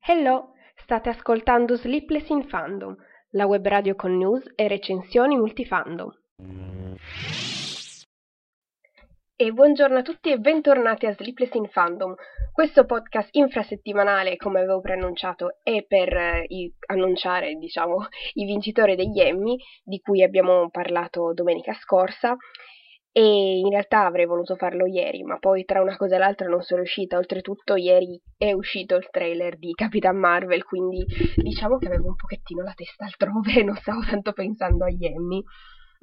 Hello, state ascoltando Sleepless in Fandom, la web radio con news e recensioni multifandom. E buongiorno a tutti e bentornati a Sleepless in Fandom. Questo podcast infrasettimanale, come avevo preannunciato, è per eh, i- annunciare, diciamo, i vincitori degli Emmy, di cui abbiamo parlato domenica scorsa. E in realtà avrei voluto farlo ieri, ma poi tra una cosa e l'altra non sono riuscita. Oltretutto, ieri è uscito il trailer di Capitan Marvel, quindi diciamo che avevo un pochettino la testa altrove e non stavo tanto pensando agli Emmy.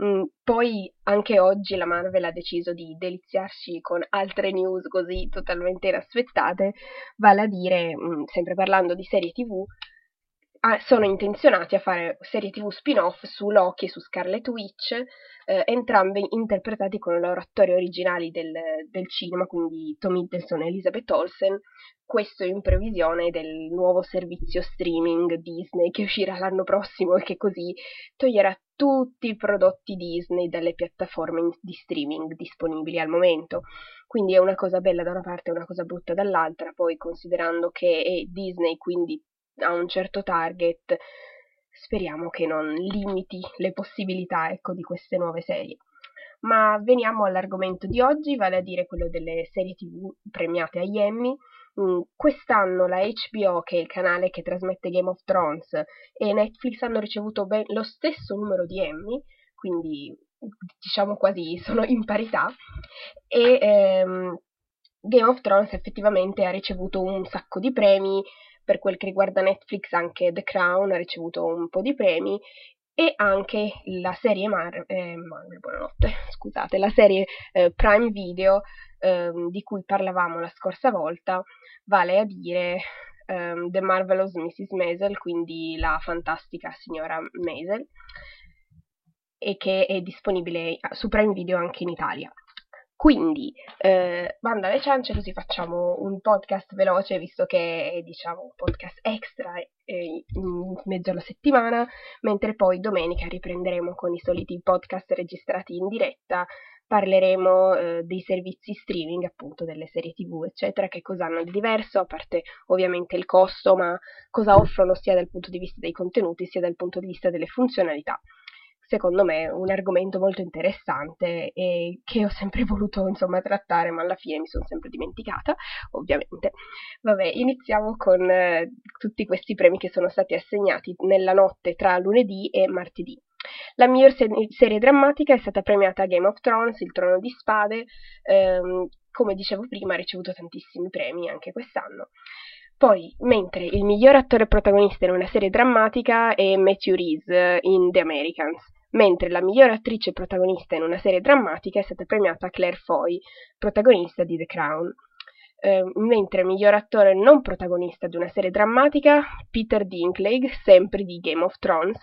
Mm, poi anche oggi la Marvel ha deciso di deliziarci con altre news così totalmente inaspettate, vale a dire, mm, sempre parlando di serie TV, ah, sono intenzionati a fare serie TV spin-off su Loki e su Scarlet Witch, eh, entrambi interpretati con loro attori originali del, del cinema, quindi Tom Hiddleston e Elizabeth Olsen, questo in previsione del nuovo servizio streaming Disney che uscirà l'anno prossimo e che così toglierà tutti i prodotti Disney dalle piattaforme di streaming disponibili al momento. Quindi è una cosa bella da una parte e una cosa brutta dall'altra, poi considerando che è Disney, quindi ha un certo target, speriamo che non limiti le possibilità ecco, di queste nuove serie. Ma veniamo all'argomento di oggi, vale a dire quello delle serie TV premiate agli Emmy. Mm, Quest'anno la HBO, che è il canale che trasmette Game of Thrones, e Netflix hanno ricevuto ben lo stesso numero di Emmy, quindi diciamo quasi sono in parità, e ehm, Game of Thrones effettivamente ha ricevuto un sacco di premi, per quel che riguarda Netflix anche The Crown ha ricevuto un po' di premi e anche la serie Mar- eh, scusate, la serie eh, Prime Video ehm, di cui parlavamo la scorsa volta, vale a dire ehm, The Marvelous Mrs. Maisel, quindi la fantastica signora Maisel, e che è disponibile su Prime Video anche in Italia. Quindi, eh, banda alle ciance, così facciamo un podcast veloce, visto che è diciamo un podcast extra eh, in mezzo alla settimana, mentre poi domenica riprenderemo con i soliti podcast registrati in diretta, parleremo eh, dei servizi streaming, appunto delle serie tv, eccetera, che cosa hanno di diverso, a parte ovviamente il costo, ma cosa offrono sia dal punto di vista dei contenuti sia dal punto di vista delle funzionalità secondo me un argomento molto interessante e che ho sempre voluto insomma trattare, ma alla fine mi sono sempre dimenticata, ovviamente. Vabbè, iniziamo con eh, tutti questi premi che sono stati assegnati nella notte tra lunedì e martedì. La miglior se- serie drammatica è stata premiata a Game of Thrones, Il Trono di Spade, ehm, come dicevo prima ha ricevuto tantissimi premi anche quest'anno. Poi, mentre il miglior attore protagonista in una serie drammatica è Matthew Reese in The Americans, mentre la miglior attrice protagonista in una serie drammatica è stata premiata Claire Foy, protagonista di The Crown. Eh, mentre miglior attore non protagonista di una serie drammatica, Peter Dinklage, sempre di Game of Thrones.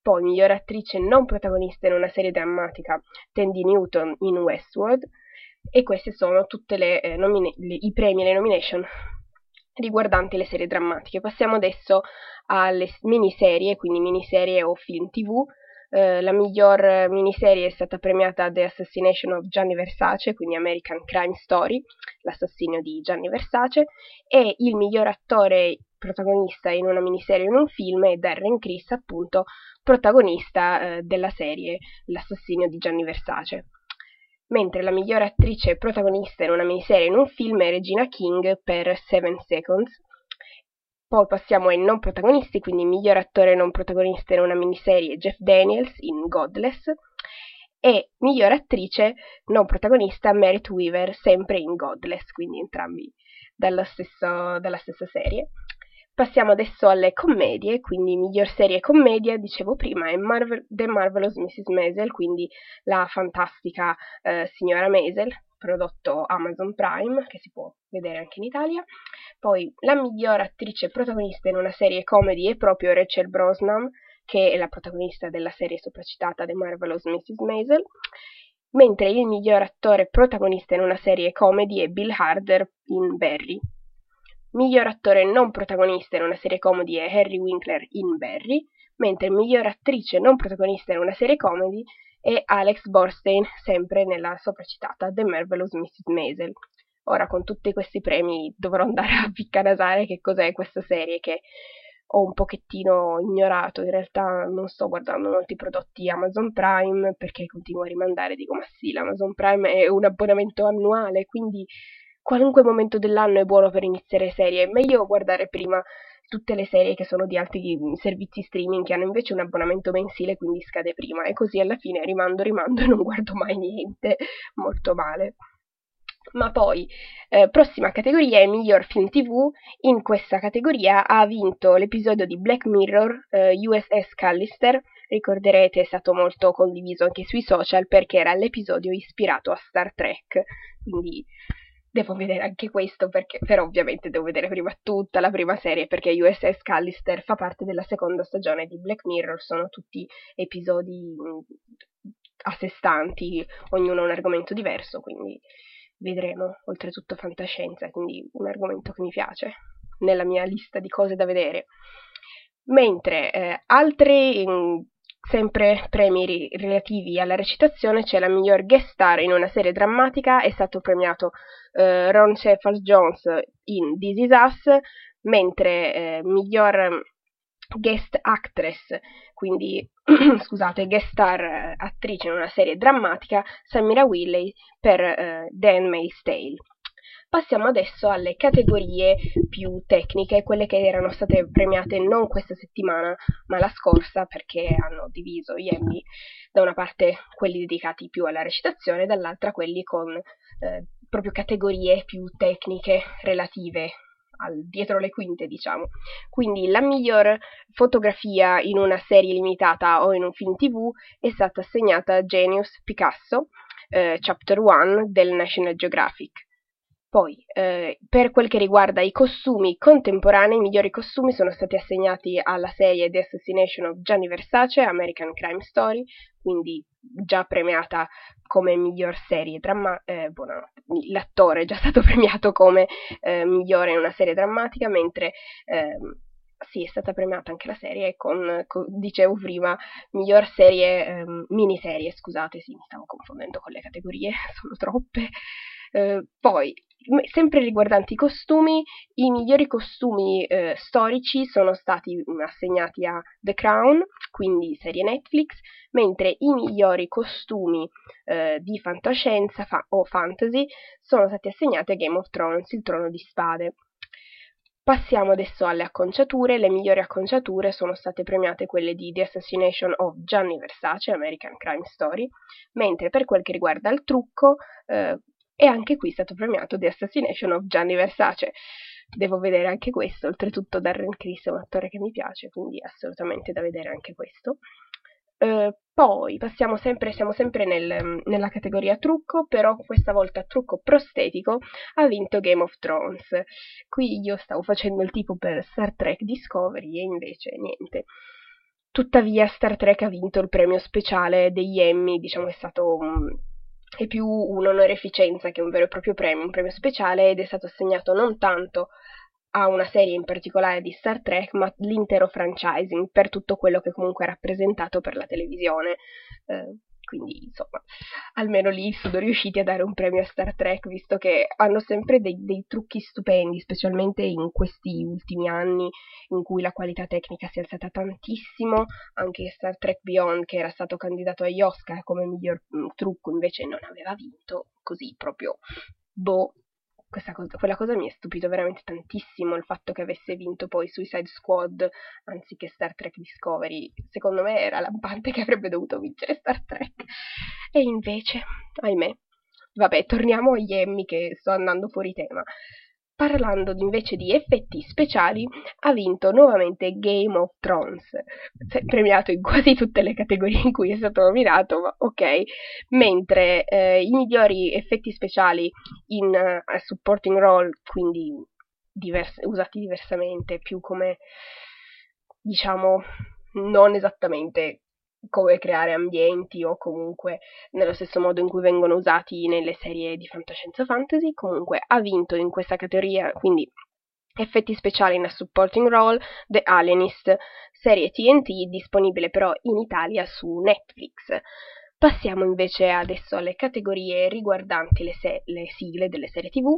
Poi miglior attrice non protagonista in una serie drammatica, Tandy Newton in Westworld. E questi sono tutti eh, nomine- i premi e le nomination riguardanti le serie drammatiche. Passiamo adesso alle miniserie, quindi miniserie o film tv. Eh, la miglior miniserie è stata premiata The Assassination of Gianni Versace, quindi American Crime Story, l'assassinio di Gianni Versace, e il miglior attore protagonista in una miniserie o in un film è Darren Criss, appunto protagonista eh, della serie L'assassinio di Gianni Versace mentre la migliore attrice protagonista in una miniserie in un film è Regina King per Seven Seconds. Poi passiamo ai non protagonisti, quindi miglior attore non protagonista in una miniserie Jeff Daniels in Godless e miglior attrice non protagonista Merit Weaver sempre in Godless, quindi entrambi dalla, stesso, dalla stessa serie. Passiamo adesso alle commedie, quindi miglior serie commedia, dicevo prima, è Marvel- The Marvelous Mrs. Maisel, quindi la fantastica eh, signora Maisel, prodotto Amazon Prime, che si può vedere anche in Italia. Poi la miglior attrice protagonista in una serie comedy è proprio Rachel Brosnan, che è la protagonista della serie sopracitata The Marvelous Mrs. Maisel, mentre il miglior attore protagonista in una serie comedy è Bill Harder in Barry. Miglior attore non protagonista in una serie comedy è Harry Winkler in Barry, mentre miglior attrice non protagonista in una serie comedy è Alex Borstein, sempre nella sopracitata The Marvelous Mrs. Maisel. Ora, con tutti questi premi, dovrò andare a piccanasare che cos'è questa serie che ho un pochettino ignorato. In realtà non sto guardando molti prodotti Amazon Prime perché continuo a rimandare. Dico, ma sì, l'Amazon Prime è un abbonamento annuale, quindi qualunque momento dell'anno è buono per iniziare serie. È meglio guardare prima tutte le serie che sono di altri servizi streaming che hanno invece un abbonamento mensile, quindi scade prima. E così alla fine rimando, rimando e non guardo mai niente. Molto male. Ma poi, eh, prossima categoria è miglior film TV. In questa categoria ha vinto l'episodio di Black Mirror eh, USS Callister. Ricorderete, è stato molto condiviso anche sui social perché era l'episodio ispirato a Star Trek. Quindi devo vedere anche questo, perché, però ovviamente devo vedere prima tutta la prima serie, perché USS Callister fa parte della seconda stagione di Black Mirror, sono tutti episodi a sé stanti, ognuno ha un argomento diverso, quindi vedremo, oltretutto fantascienza, quindi un argomento che mi piace nella mia lista di cose da vedere. Mentre eh, altri in, Sempre premi ri- relativi alla recitazione c'è la miglior guest star in una serie drammatica, è stato premiato eh, Ron Cephas Jones in This Is Us, mentre eh, miglior guest actress, quindi scusate, guest star eh, attrice in una serie drammatica, Samira Willey per eh, Dan May's Tale. Passiamo adesso alle categorie più tecniche, quelle che erano state premiate non questa settimana, ma la scorsa, perché hanno diviso gli Emmy da una parte quelli dedicati più alla recitazione, dall'altra quelli con eh, proprio categorie più tecniche relative al, dietro le quinte, diciamo. Quindi la miglior fotografia in una serie limitata o in un film TV è stata assegnata a Genius Picasso, eh, Chapter 1 del National Geographic. Poi, eh, per quel che riguarda i costumi contemporanei, i migliori costumi sono stati assegnati alla serie The Assassination of Gianni Versace, American Crime Story, quindi già premiata come miglior serie drammatica, eh, buonanotte, l'attore è già stato premiato come eh, migliore in una serie drammatica, mentre ehm, sì, è stata premiata anche la serie con, con dicevo prima, miglior serie, ehm, miniserie, scusate, sì, mi stavo confondendo con le categorie, sono troppe. Eh, poi, sempre riguardanti i costumi, i migliori costumi eh, storici sono stati assegnati a The Crown, quindi serie Netflix, mentre i migliori costumi eh, di fantascienza fa- o fantasy sono stati assegnati a Game of Thrones, il trono di spade. Passiamo adesso alle acconciature. Le migliori acconciature sono state premiate quelle di The Assassination of Gianni Versace, American Crime Story, mentre per quel che riguarda il trucco, eh, e anche qui è stato premiato The Assassination of Gianni Versace. Devo vedere anche questo, oltretutto Darren Criss è un attore che mi piace, quindi assolutamente da vedere anche questo. Uh, poi passiamo sempre, siamo sempre nel, nella categoria trucco, però questa volta trucco prostetico ha vinto Game of Thrones. Qui io stavo facendo il tipo per Star Trek Discovery e invece niente. Tuttavia Star Trek ha vinto il premio speciale degli Emmy, diciamo è stato um, è più un'onoreficenza che un vero e proprio premio, un premio speciale ed è stato assegnato non tanto a una serie in particolare di Star Trek, ma l'intero franchising per tutto quello che comunque è rappresentato per la televisione. Eh, quindi insomma almeno lì sono riusciti a dare un premio a Star Trek visto che hanno sempre dei, dei, trucchi stupendi specialmente in questi ultimi anni in cui la qualità tecnica si è alzata tantissimo. Anche Star Trek Beyond che era stato candidato agli Oscar come miglior mm, trucco invece non aveva vinto così proprio boh cosa, quella cosa mi è stupito veramente tantissimo il fatto che avesse vinto poi Suicide Squad anziché Star Trek Discovery. Secondo me era lampante che avrebbe dovuto vincere Star Trek. E invece, ahimè. Vabbè, torniamo agli Emmy che sto andando fuori tema. Parlando invece di effetti speciali, ha vinto nuovamente Game of Thrones, premiato in quasi tutte le categorie in cui è stato nominato, ma ok, mentre eh, i migliori effetti speciali in uh, supporting role, quindi divers- usati diversamente, più come diciamo non esattamente come creare ambienti o comunque nello stesso modo in cui vengono usati nelle serie di fantascienza fantasy, comunque ha vinto in questa categoria, quindi effetti speciali in supporting role, The Alienist, serie TNT disponibile però in Italia su Netflix. Passiamo invece adesso alle categorie riguardanti le, se- le sigle delle serie TV.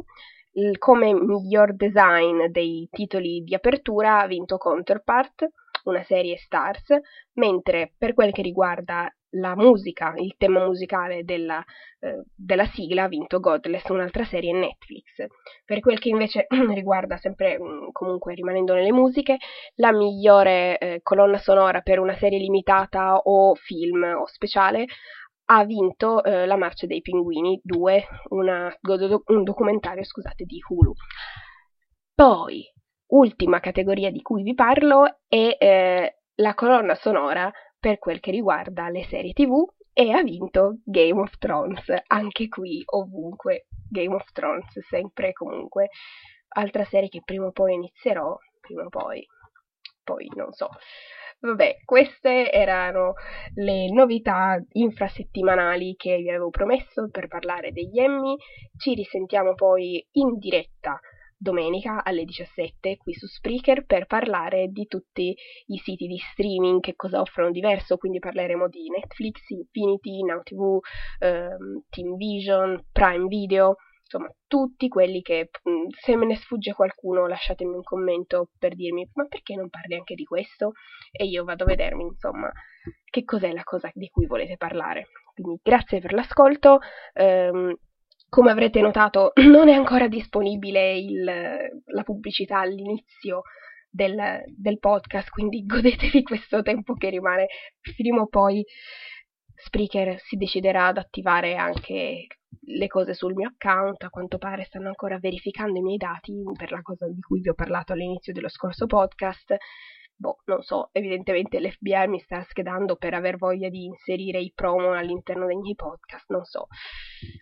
Il, come miglior design dei titoli di apertura ha vinto Counterpart, una serie Stars, mentre per quel che riguarda la musica, il tema musicale della, eh, della sigla ha vinto Godless, un'altra serie Netflix. Per quel che invece riguarda sempre, mm, comunque rimanendo nelle musiche, la migliore eh, colonna sonora per una serie limitata o film o speciale ha vinto eh, La Marcia dei Pinguini 2, una, un documentario scusate, di Hulu. Poi, ultima categoria di cui vi parlo è eh, la colonna sonora per quel che riguarda le serie tv e ha vinto Game of Thrones, anche qui ovunque Game of Thrones, sempre comunque altra serie che prima o poi inizierò, prima o poi, poi non so. Vabbè, queste erano le novità infrasettimanali che vi avevo promesso per parlare degli Emmy. Ci risentiamo poi in diretta domenica alle 17 qui su Spreaker per parlare di tutti i siti di streaming che cosa offrono diverso, quindi parleremo di Netflix, Infinity, Now TV, ehm, Team Vision, Prime Video, insomma tutti quelli che mm, se me ne sfugge qualcuno lasciatemi un commento per dirmi ma perché non parli anche di questo e io vado a vedermi insomma che cos'è la cosa di cui volete parlare. Quindi grazie per l'ascolto. Ehm, come avrete notato, non è ancora disponibile il, la pubblicità all'inizio del, del, podcast, quindi godetevi questo tempo che rimane. Prima o poi Spreaker si deciderà ad attivare anche le cose sul mio account. A quanto pare stanno ancora verificando i miei dati per la cosa di cui vi ho parlato all'inizio dello scorso podcast boh, non so, evidentemente l'FBI mi sta schedando per aver voglia di inserire i promo all'interno dei miei podcast, non so.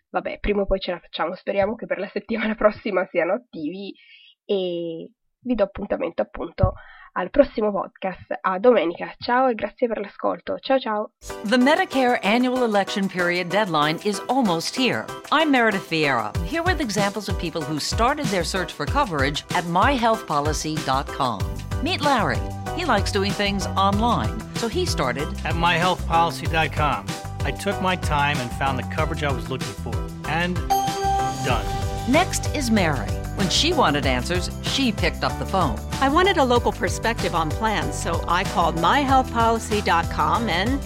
Vabbè, prima o poi ce la facciamo, speriamo che per la settimana prossima siano attivi e vi do appuntamento appunto al prossimo podcast. A domenica. Ciao e grazie per l'ascolto. Ciao ciao. The Medicare annual election period deadline is almost here. I'm Meredith Vieira, here with examples of people who started their search for coverage at myhealthpolicy.com. Meet Larry. He likes doing things online, so he started at myhealthpolicy.com. I took my time and found the coverage I was looking for. And done. Next is Mary. When she wanted answers, she picked up the phone. I wanted a local perspective on plans, so I called myhealthpolicy.com and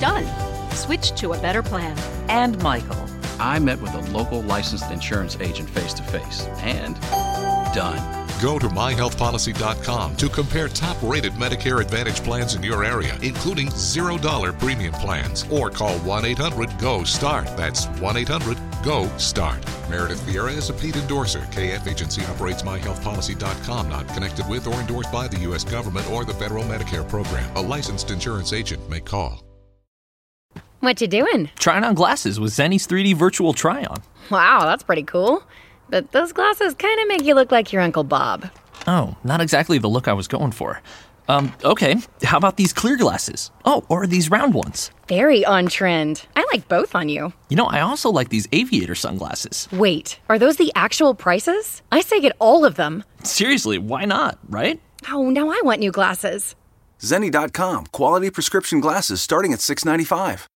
done. Switched to a better plan. And Michael. I met with a local licensed insurance agent face to face and done. Go to myhealthpolicy.com to compare top rated Medicare Advantage plans in your area, including $0 premium plans, or call 1 800 GO START. That's 1 800 GO START. Meredith Vieira is a paid endorser. KF Agency operates myhealthpolicy.com, not connected with or endorsed by the U.S. government or the federal Medicare program. A licensed insurance agent may call. What you doing? Trying on glasses with Zenny's 3D virtual try-on. Wow, that's pretty cool. But those glasses kind of make you look like your Uncle Bob. Oh, not exactly the look I was going for. Um, okay, how about these clear glasses? Oh, or these round ones? Very on trend. I like both on you. You know, I also like these aviator sunglasses. Wait, are those the actual prices? I say get all of them. Seriously, why not, right? Oh, now I want new glasses. Zenni.com, quality prescription glasses starting at 695.